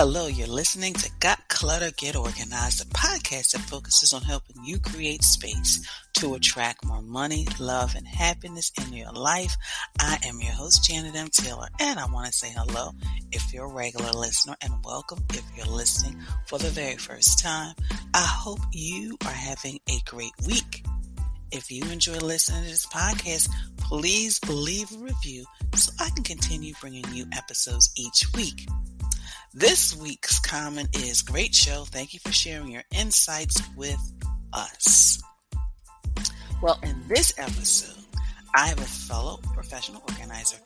Hello, you're listening to Got Clutter Get Organized, a podcast that focuses on helping you create space to attract more money, love, and happiness in your life. I am your host, Janet M. Taylor, and I want to say hello if you're a regular listener and welcome if you're listening for the very first time. I hope you are having a great week. If you enjoy listening to this podcast, please leave a review so I can continue bringing you episodes each week. This week's comment is Great show. Thank you for sharing your insights with us. Well, in this episode, I have a fellow professional organizer,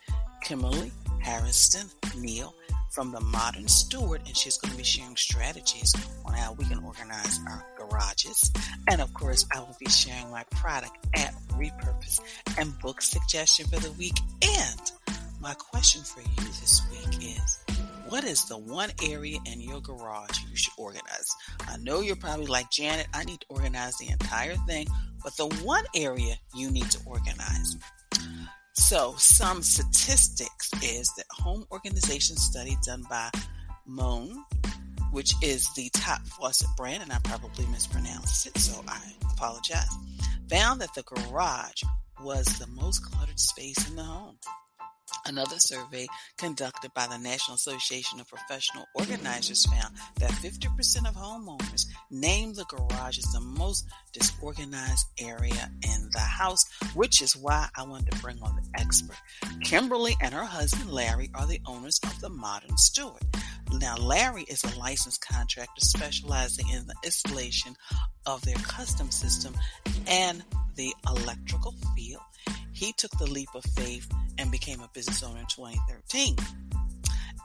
Kimberly Hairston Neal from the Modern Steward, and she's going to be sharing strategies on how we can organize our garages. And of course, I will be sharing my product at Repurpose and book suggestion for the week. And my question for you this week is what is the one area in your garage you should organize? I know you're probably like, Janet, I need to organize the entire thing, but the one area you need to organize. So, some statistics is that home organization study done by Moen, which is the top faucet brand, and I probably mispronounced it, so I apologize, found that the garage was the most cluttered space in the home. Another survey conducted by the National Association of Professional Organizers found that 50% of homeowners name the garage as the most disorganized area in the house, which is why I wanted to bring on the expert. Kimberly and her husband Larry are the owners of the Modern Steward. Now, Larry is a licensed contractor specializing in the installation of their custom system and the electrical field he took the leap of faith and became a business owner in 2013.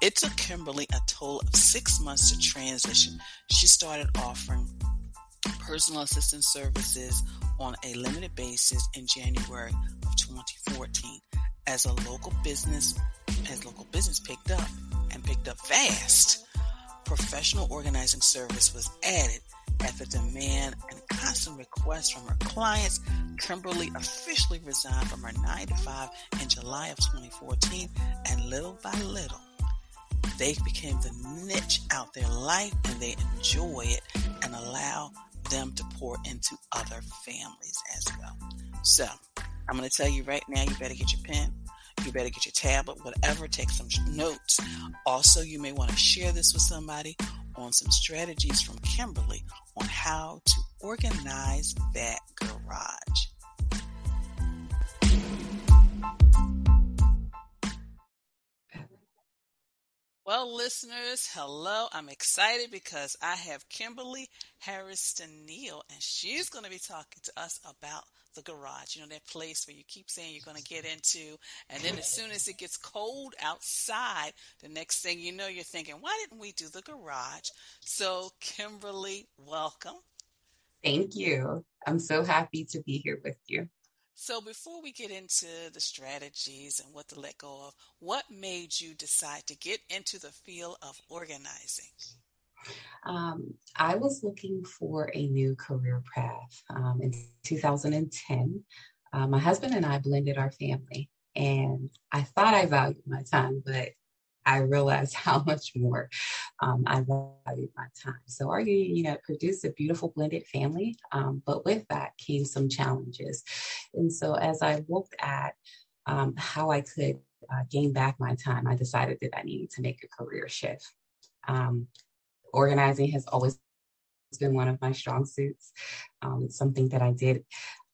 It took Kimberly a total of six months to transition. She started offering personal assistance services on a limited basis in January of 2014 as a local business as local business picked up and picked up fast. Professional organizing service was added at the demand and constant requests from her clients, Kimberly officially resigned from her 9 to 5 in July of 2014, and little by little, they became the niche out their life and they enjoy it and allow them to pour into other families as well. So, I'm going to tell you right now, you better get your pen. You better get your tablet, whatever, take some notes. Also, you may want to share this with somebody on some strategies from Kimberly on how to organize that garage. Well, listeners, hello. I'm excited because I have Kimberly Hairston Neal, and she's going to be talking to us about the garage, you know, that place where you keep saying you're going to get into. And then as soon as it gets cold outside, the next thing you know, you're thinking, why didn't we do the garage? So, Kimberly, welcome. Thank you. I'm so happy to be here with you. So, before we get into the strategies and what to let go of, what made you decide to get into the field of organizing? Um, I was looking for a new career path. Um, in 2010, uh, my husband and I blended our family, and I thought I valued my time, but I realized how much more um, I valued my time. So our union, you know, produced a beautiful blended family, um, but with that came some challenges. And so as I looked at um, how I could uh, gain back my time, I decided that I needed to make a career shift. Um, organizing has always been one of my strong suits. Um, something that I did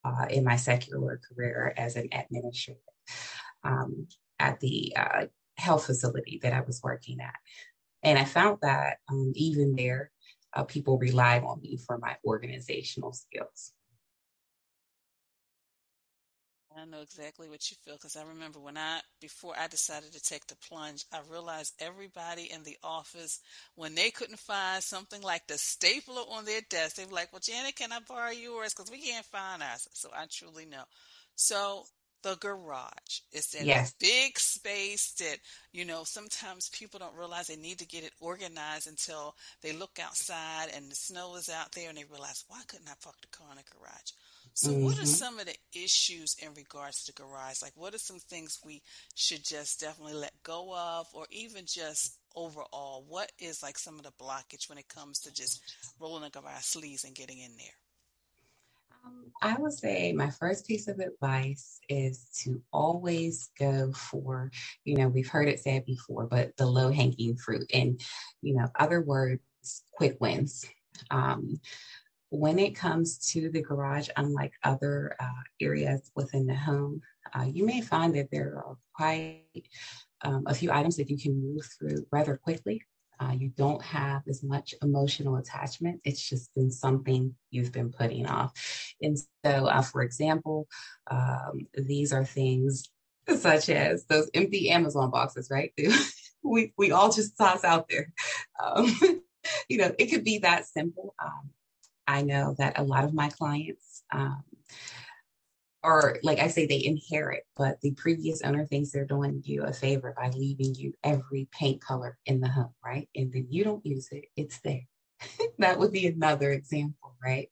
uh, in my secular career as an administrator um, at the uh, health facility that I was working at. And I found that um, even there, uh, people relied on me for my organizational skills. I know exactly what you feel because I remember when I, before I decided to take the plunge, I realized everybody in the office, when they couldn't find something like the stapler on their desk, they were like, Well, Janet, can I borrow yours? Because we can't find ours. So I truly know. So the garage. It's that yes. big space that, you know, sometimes people don't realize they need to get it organized until they look outside and the snow is out there and they realize, why couldn't I park the car in the garage? So, mm-hmm. what are mm-hmm. some of the issues in regards to the garage? Like, what are some things we should just definitely let go of, or even just overall, what is like some of the blockage when it comes to just rolling up our sleeves and getting in there? I would say my first piece of advice is to always go for, you know, we've heard it said before, but the low hanging fruit. And, you know, other words, quick wins. Um, when it comes to the garage, unlike other uh, areas within the home, uh, you may find that there are quite um, a few items that you can move through rather quickly. Uh, you don't have as much emotional attachment. It's just been something you've been putting off. And so, uh, for example, um, these are things such as those empty Amazon boxes, right? we, we all just toss out there. Um, you know, it could be that simple. Um, I know that a lot of my clients, um, or like I say, they inherit, but the previous owner thinks they're doing you a favor by leaving you every paint color in the home, right? And then you don't use it, it's there. that would be another example, right?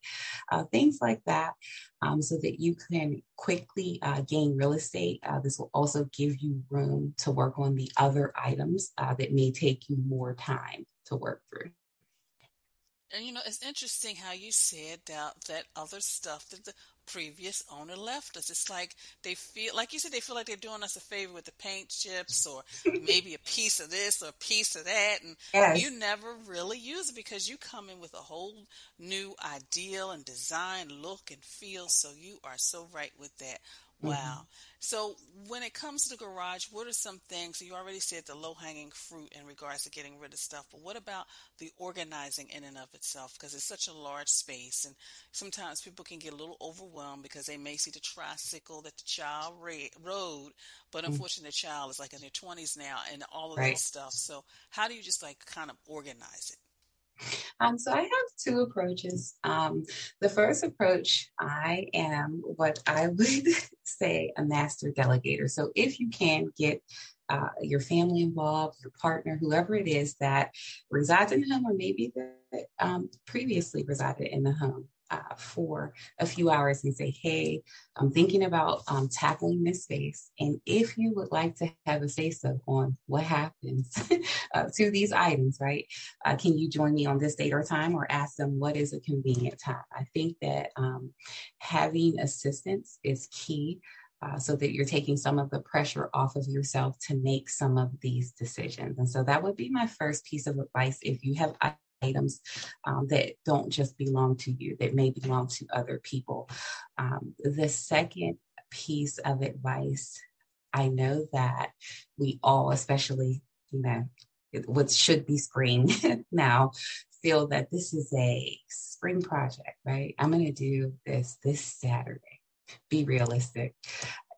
Uh, things like that, um, so that you can quickly uh, gain real estate. Uh, this will also give you room to work on the other items uh, that may take you more time to work through. And you know, it's interesting how you said that that other stuff that the previous owner left us. It's like they feel, like you said, they feel like they're doing us a favor with the paint chips or maybe a piece of this or a piece of that, and yes. you never really use it because you come in with a whole new ideal and design, look and feel. So you are so right with that. Wow. Mm-hmm. So when it comes to the garage, what are some things? You already said the low hanging fruit in regards to getting rid of stuff, but what about the organizing in and of itself? Because it's such a large space, and sometimes people can get a little overwhelmed because they may see the tricycle that the child rode, but mm-hmm. unfortunately, the child is like in their 20s now and all of right. that stuff. So, how do you just like kind of organize it? Um, so I have two approaches. Um, the first approach, I am what I would say a master delegator. So if you can get uh, your family involved, your partner, whoever it is that resides in the home, or maybe that um, previously resided in the home uh, for a few hours and say, hey, I'm thinking about um, tackling this space. And if you would like to have a say so on what happens uh, to these items, right? Uh, can you join me on this date or time or ask them what is a convenient time? I think that um, having assistance is key. Uh, so that you're taking some of the pressure off of yourself to make some of these decisions. And so that would be my first piece of advice. If you have items um, that don't just belong to you, that may belong to other people. Um, the second piece of advice, I know that we all, especially, you know, what should be spring now, feel that this is a spring project, right? I'm going to do this this Saturday. Be realistic.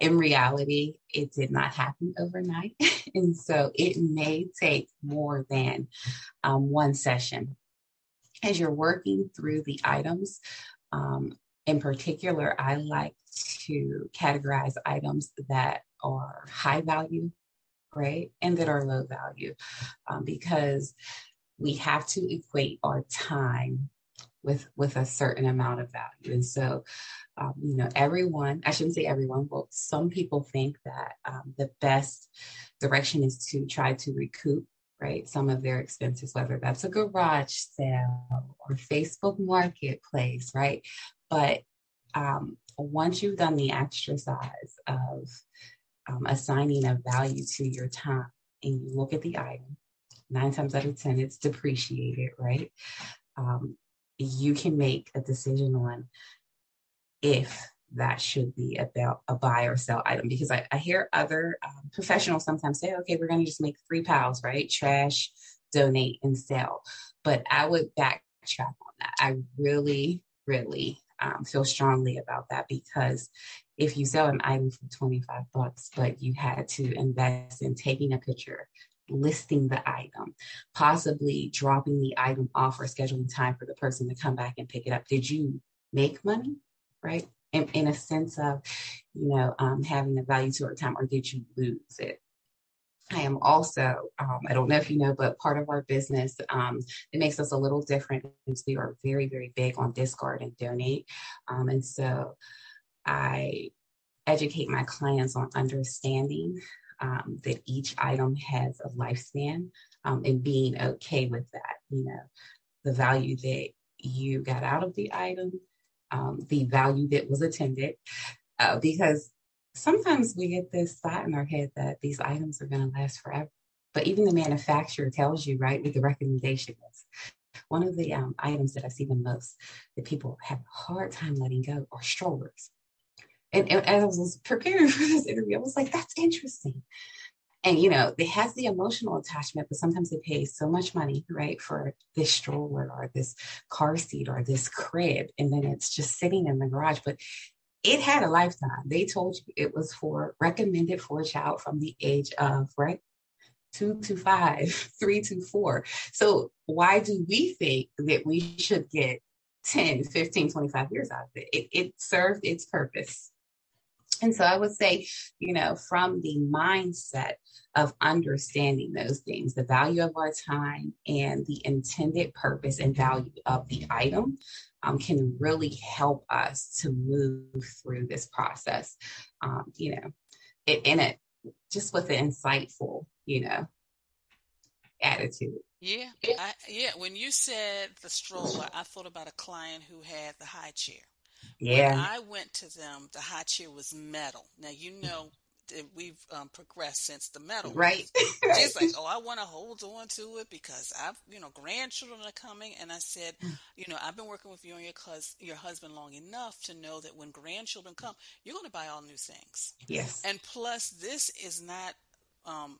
In reality, it did not happen overnight. and so it may take more than um, one session. As you're working through the items, um, in particular, I like to categorize items that are high value, right, and that are low value, um, because we have to equate our time with with a certain amount of value. And so, um, you know, everyone, I shouldn't say everyone, but some people think that um, the best direction is to try to recoup right? Some of their expenses, whether that's a garage sale or Facebook Marketplace, right? But um, once you've done the exercise of um, assigning a value to your time and you look at the item, nine times out of 10, it's depreciated, right? Um, you can make a decision on if that should be about a buy or sell item because I, I hear other um, professionals sometimes say, okay, we're going to just make three piles, right? Trash, donate, and sell. But I would backtrack on that. I really, really um, feel strongly about that because if you sell an item for 25 bucks, but you had to invest in taking a picture, listing the item, possibly dropping the item off or scheduling time for the person to come back and pick it up, did you make money? Right? in, in a sense of, you know, um, having a value to our time, or did you lose it? I am also, um, I don't know if you know, but part of our business, um, it makes us a little different because we are very, very big on discard and donate. Um, and so I educate my clients on understanding um, that each item has a lifespan um, and being okay with that. You know, the value that you got out of the item, um, the value that was attended, uh, because sometimes we get this thought in our head that these items are going to last forever. But even the manufacturer tells you, right, what the recommendation is. One of the um, items that I see the most that people have a hard time letting go are strollers. And, and as I was preparing for this interview, I was like, that's interesting. And you know, it has the emotional attachment, but sometimes they pay so much money, right, for this stroller or this car seat or this crib, and then it's just sitting in the garage. But it had a lifetime. They told you it was for recommended for a child from the age of right two to five, three to four. So why do we think that we should get 10, 15, 25 years out of it? It, it served its purpose. And so I would say, you know, from the mindset of understanding those things, the value of our time and the intended purpose and value of the item um, can really help us to move through this process. Um, you know, it, in it just with an insightful, you know, attitude. Yeah, I, yeah. When you said the stroller, I thought about a client who had the high chair. Yeah. When I went to them, the high chair was metal. Now you know we've um, progressed since the metal. Right. She's like, oh, I want to hold on to it because I've, you know, grandchildren are coming, and I said, mm. you know, I've been working with you and your your husband long enough to know that when grandchildren come, you're going to buy all new things. Yes. And plus, this is not. Um,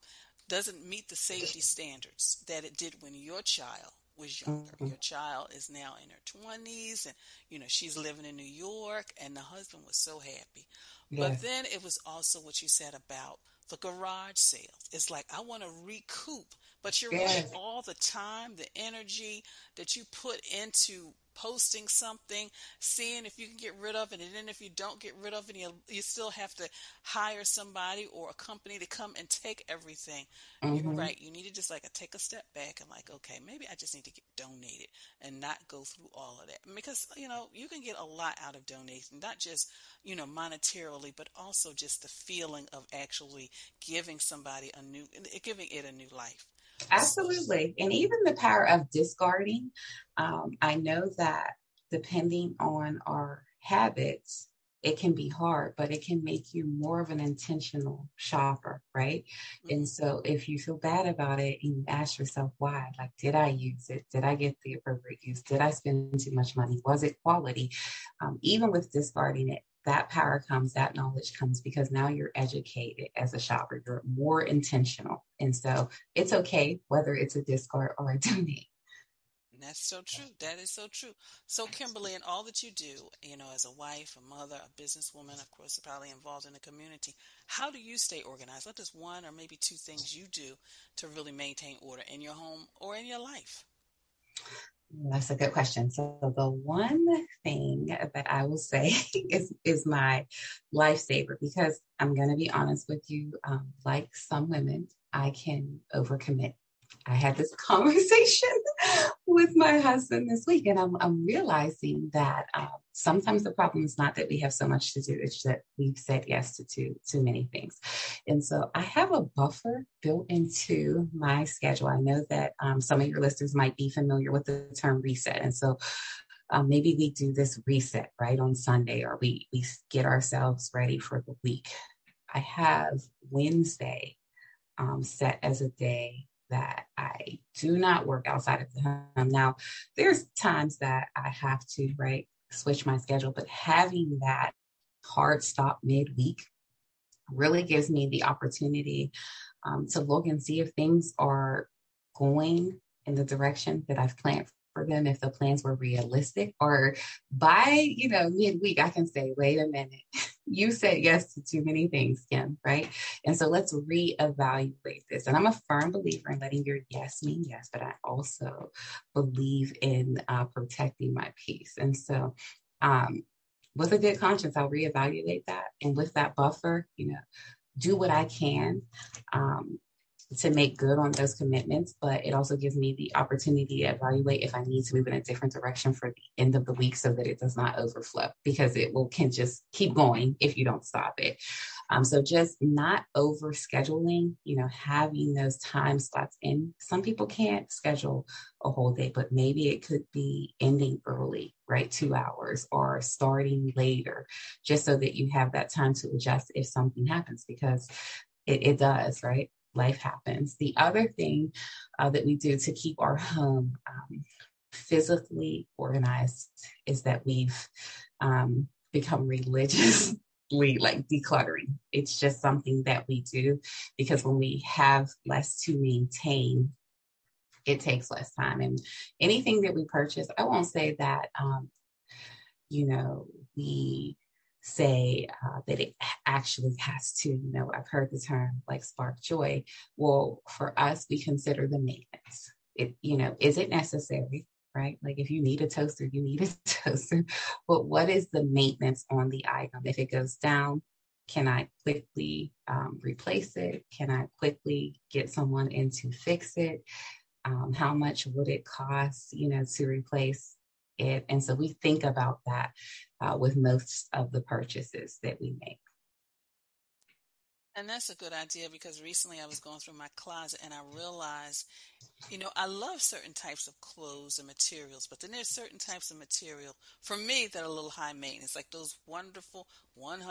doesn't meet the safety standards that it did when your child was younger. Mm-hmm. Your child is now in her 20s and you know she's living in New York and the husband was so happy. Yeah. But then it was also what you said about the garage sales. It's like I want to recoup, but you're yes. right all the time, the energy that you put into posting something, seeing if you can get rid of it, and then if you don't get rid of it, you you still have to hire somebody or a company to come and take everything. Mm-hmm. You're right. You need to just like take a step back and like, okay, maybe I just need to get donated and not go through all of that because you know you can get a lot out of donation, not just you know monetarily, but also just the feeling of actually giving somebody a new, giving it a new life. Absolutely. And even the power of discarding. Um, I know that depending on our habits, it can be hard, but it can make you more of an intentional shopper, right? Mm-hmm. And so if you feel bad about it and you ask yourself why, like, did I use it? Did I get the appropriate use? Did I spend too much money? Was it quality? Um, even with discarding it, that power comes, that knowledge comes because now you're educated as a shopper. You're more intentional. And so it's okay whether it's a discard or a donate. That's so true. That is so true. So, Kimberly, in all that you do, you know, as a wife, a mother, a businesswoman, of course, probably involved in the community, how do you stay organized? What is one or maybe two things you do to really maintain order in your home or in your life? That's a good question. So the one thing that I will say is is my lifesaver because I'm going to be honest with you. Um, like some women, I can overcommit. I had this conversation with my husband this week, and I'm, I'm realizing that um, sometimes the problem is not that we have so much to do; it's that we've said yes to too too many things. And so I have a buffer built into my schedule. I know that um, some of your listeners might be familiar with the term reset, and so um, maybe we do this reset right on Sunday, or we we get ourselves ready for the week. I have Wednesday um, set as a day that I do not work outside of the home. Now, there's times that I have to, right, switch my schedule, but having that hard stop midweek really gives me the opportunity um, to look and see if things are going in the direction that I've planned for them if the plans were realistic or by you know midweek i can say wait a minute. You said yes to too many things kim right? And so let's reevaluate this. And i'm a firm believer in letting your yes mean yes but i also believe in uh, protecting my peace. And so um, with a good conscience i'll reevaluate that. And with that buffer you know do what i can um, to make good on those commitments, but it also gives me the opportunity to evaluate if I need to move in a different direction for the end of the week so that it does not overflow because it will can just keep going if you don't stop it. Um, so just not over scheduling, you know, having those time slots in. Some people can't schedule a whole day, but maybe it could be ending early, right? Two hours or starting later, just so that you have that time to adjust if something happens because it, it does, right? Life happens. The other thing uh, that we do to keep our home um, physically organized is that we've um, become religiously like decluttering. It's just something that we do because when we have less to maintain, it takes less time. And anything that we purchase, I won't say that, um, you know, we say uh, that it actually has to, you know, I've heard the term like spark joy. Well, for us, we consider the maintenance. It, you know, is it necessary? right? Like if you need a toaster, you need a toaster. But what is the maintenance on the item? If it goes down, can I quickly um, replace it? Can I quickly get someone in to fix it? Um, how much would it cost, you know, to replace it? And so we think about that uh, with most of the purchases that we make. And that's a good idea because recently I was going through my closet and I realized, you know, I love certain types of clothes and materials, but then there's certain types of material for me that are a little high maintenance, like those wonderful 100%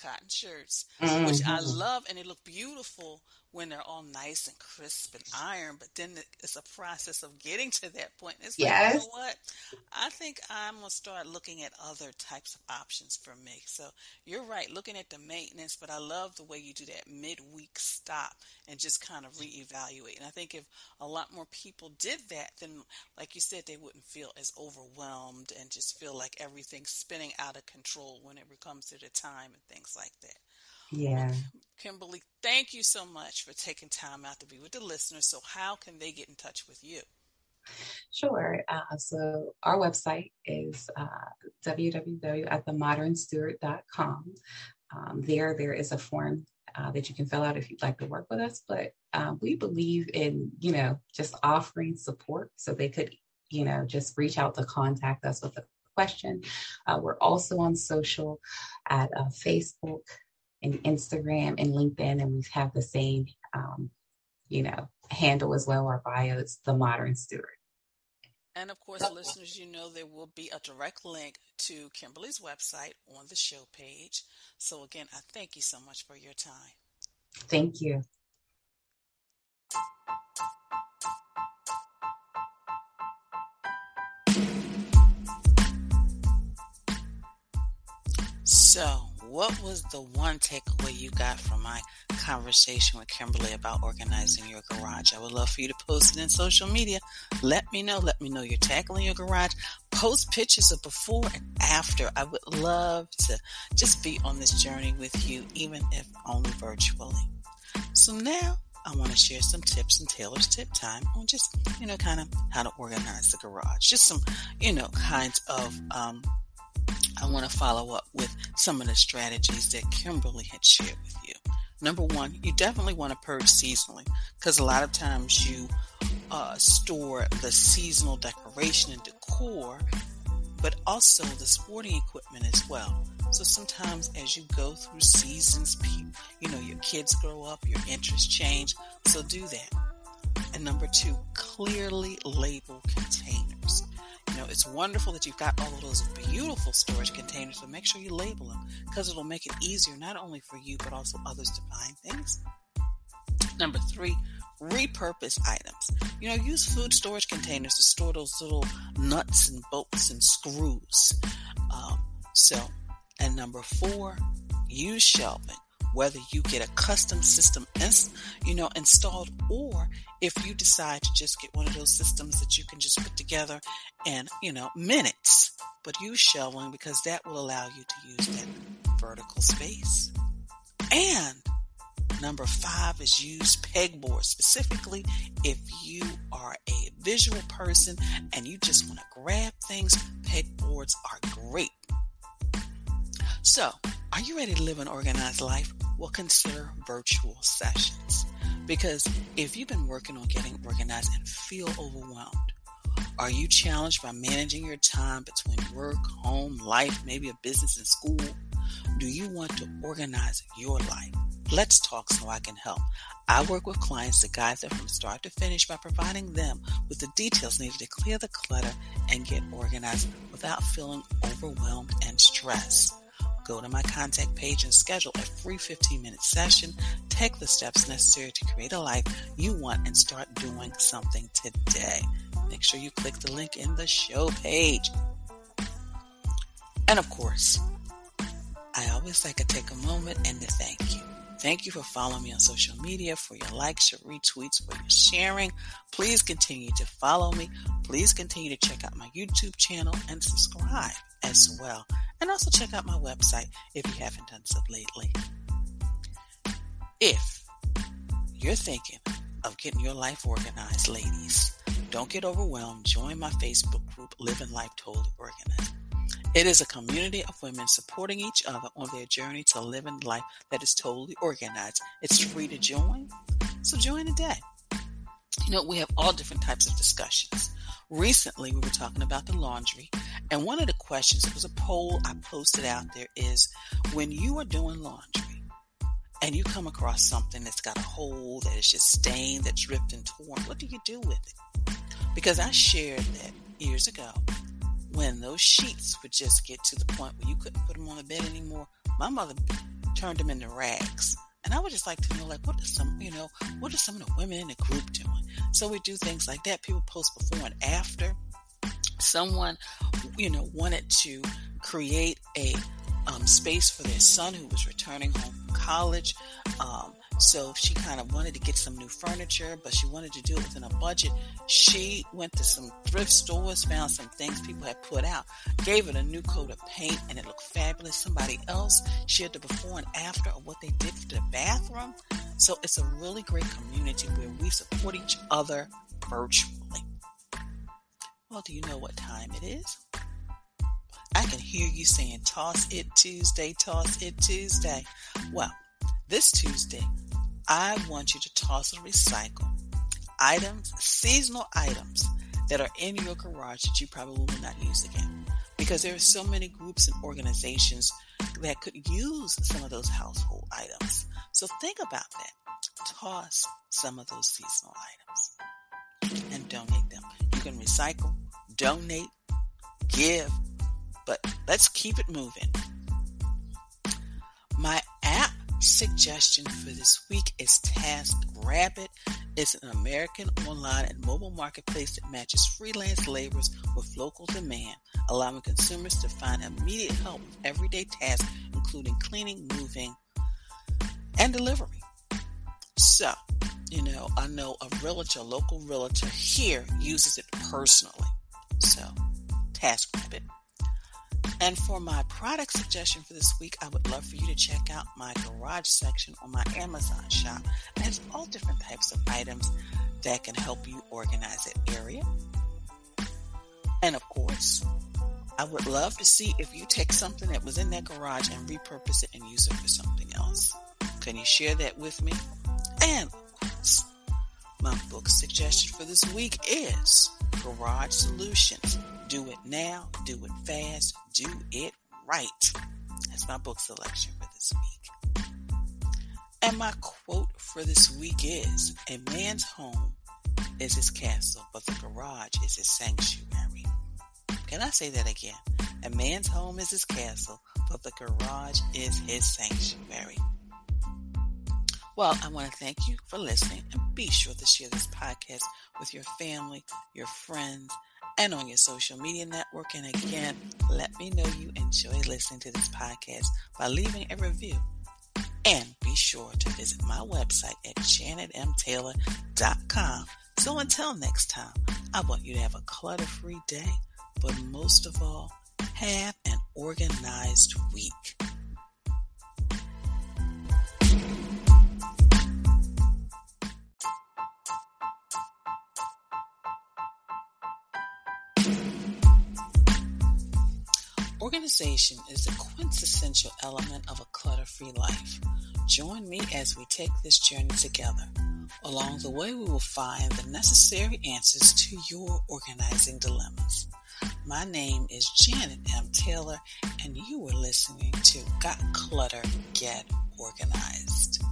cotton shirts, mm-hmm. which I mm-hmm. love and they look beautiful when they're all nice and crisp and iron, but then it's a process of getting to that point. It's yes. like, you know what? I think I'm going to start looking at other types of options for me. So you're right, looking at the maintenance, but I love the way you do that midweek stop and just kind of reevaluate. And I think if a lot more people did that, then, like you said, they wouldn't feel as overwhelmed and just feel like everything's spinning out of control when it comes to the time and things like that. Yeah. Kimberly, thank you so much for taking time out to be with the listeners. So, how can they get in touch with you? Sure. Uh, so, our website is uh, www.themodernsteward.com. Um, there, there is a form uh, that you can fill out if you'd like to work with us. But um, we believe in, you know, just offering support so they could, you know, just reach out to contact us with a question. Uh, we're also on social at uh, Facebook, and Instagram and LinkedIn, and we have the same, um, you know, handle as well. Our bio is the Modern Steward. And of course, listeners, you know there will be a direct link to Kimberly's website on the show page. So again, I thank you so much for your time. Thank you. So, what was the one takeaway you got from my conversation with Kimberly about organizing your garage? I would love for you to post it in social media. Let me know. Let me know you're tackling your garage. Post pictures of before and after. I would love to just be on this journey with you, even if only virtually. So now I want to share some tips and Taylor's tip time on just, you know, kind of how to organize the garage. Just some, you know, kinds of, um, I want to follow up with some of the strategies that Kimberly had shared with you. Number one, you definitely want to purge seasonally because a lot of times you uh, store the seasonal decoration and decor, but also the sporting equipment as well. So sometimes as you go through seasons, you know, your kids grow up, your interests change. So do that. And number two, clearly label containers. You know, it's wonderful that you've got all of those beautiful storage containers, but make sure you label them because it'll make it easier not only for you, but also others to find things. Number three, repurpose items. You know, use food storage containers to store those little nuts and bolts and screws. Um, so, and number four, use shelving whether you get a custom system, you know, installed, or if you decide to just get one of those systems that you can just put together in, you know, minutes. But use shelving because that will allow you to use that vertical space. And number five is use pegboard specifically if you are a visual person and you just want to grab things. Pegboards are great. So, are you ready to live an organized life? Well, consider virtual sessions. Because if you've been working on getting organized and feel overwhelmed, are you challenged by managing your time between work, home, life, maybe a business and school? Do you want to organize your life? Let's talk so I can help. I work with clients to guide them from start to finish by providing them with the details needed to clear the clutter and get organized without feeling overwhelmed and stressed. Go to my contact page and schedule a free 15 minute session. Take the steps necessary to create a life you want and start doing something today. Make sure you click the link in the show page. And of course, I always like to take a moment and to thank you. Thank you for following me on social media, for your likes, your retweets, for your sharing. Please continue to follow me. Please continue to check out my YouTube channel and subscribe as well. And also check out my website if you haven't done so lately. If you're thinking of getting your life organized, ladies, don't get overwhelmed. Join my Facebook group, Living Life Totally Organized. It is a community of women supporting each other on their journey to living life that is totally organized. It's free to join, so join today. You know, we have all different types of discussions. Recently, we were talking about the laundry, and one of the questions, it was a poll I posted out there, is when you are doing laundry and you come across something that's got a hole that is just stained, that's ripped and torn, what do you do with it? Because I shared that years ago when those sheets would just get to the point where you couldn't put them on the bed anymore, my mother turned them into rags. And I would just like to know, like, what are some, you know, what are some of the women in the group doing? So we do things like that. People post before and after. Someone, you know, wanted to create a um, space for their son who was returning home from college. Um, so she kind of wanted to get some new furniture, but she wanted to do it within a budget. She went to some thrift stores, found some things people had put out, gave it a new coat of paint, and it looked fabulous. Somebody else shared the before and after of what they did for the bathroom. So it's a really great community where we support each other virtually. Well, do you know what time it is? I can hear you saying, Toss it Tuesday, toss it Tuesday. Well, this Tuesday, I want you to toss and recycle items, seasonal items that are in your garage that you probably will not use again. Because there are so many groups and organizations that could use some of those household items. So think about that. Toss some of those seasonal items and donate them. You can recycle, donate, give, but let's keep it moving. Suggestion for this week is TaskRabbit. It's an American online and mobile marketplace that matches freelance laborers with local demand, allowing consumers to find immediate help with everyday tasks, including cleaning, moving, and delivery. So, you know, I know a realtor, local realtor here uses it personally. So, TaskRabbit and for my product suggestion for this week, I would love for you to check out my garage section on my Amazon shop. It has all different types of items that can help you organize an area. And of course, I would love to see if you take something that was in that garage and repurpose it and use it for something else. Can you share that with me? And of course, my book suggestion for this week is Garage Solutions do it now, do it fast, do it right. That's my book selection for this week. And my quote for this week is A man's home is his castle, but the garage is his sanctuary. Can I say that again? A man's home is his castle, but the garage is his sanctuary. Well, I want to thank you for listening and be sure to share this podcast with your family, your friends, and on your social media network. And again, let me know you enjoy listening to this podcast by leaving a review. And be sure to visit my website at janetmtaylor.com. So until next time, I want you to have a clutter free day, but most of all, have an organized week. Is a quintessential element of a clutter free life. Join me as we take this journey together. Along the way, we will find the necessary answers to your organizing dilemmas. My name is Janet M. Taylor, and you are listening to Got Clutter, Get Organized.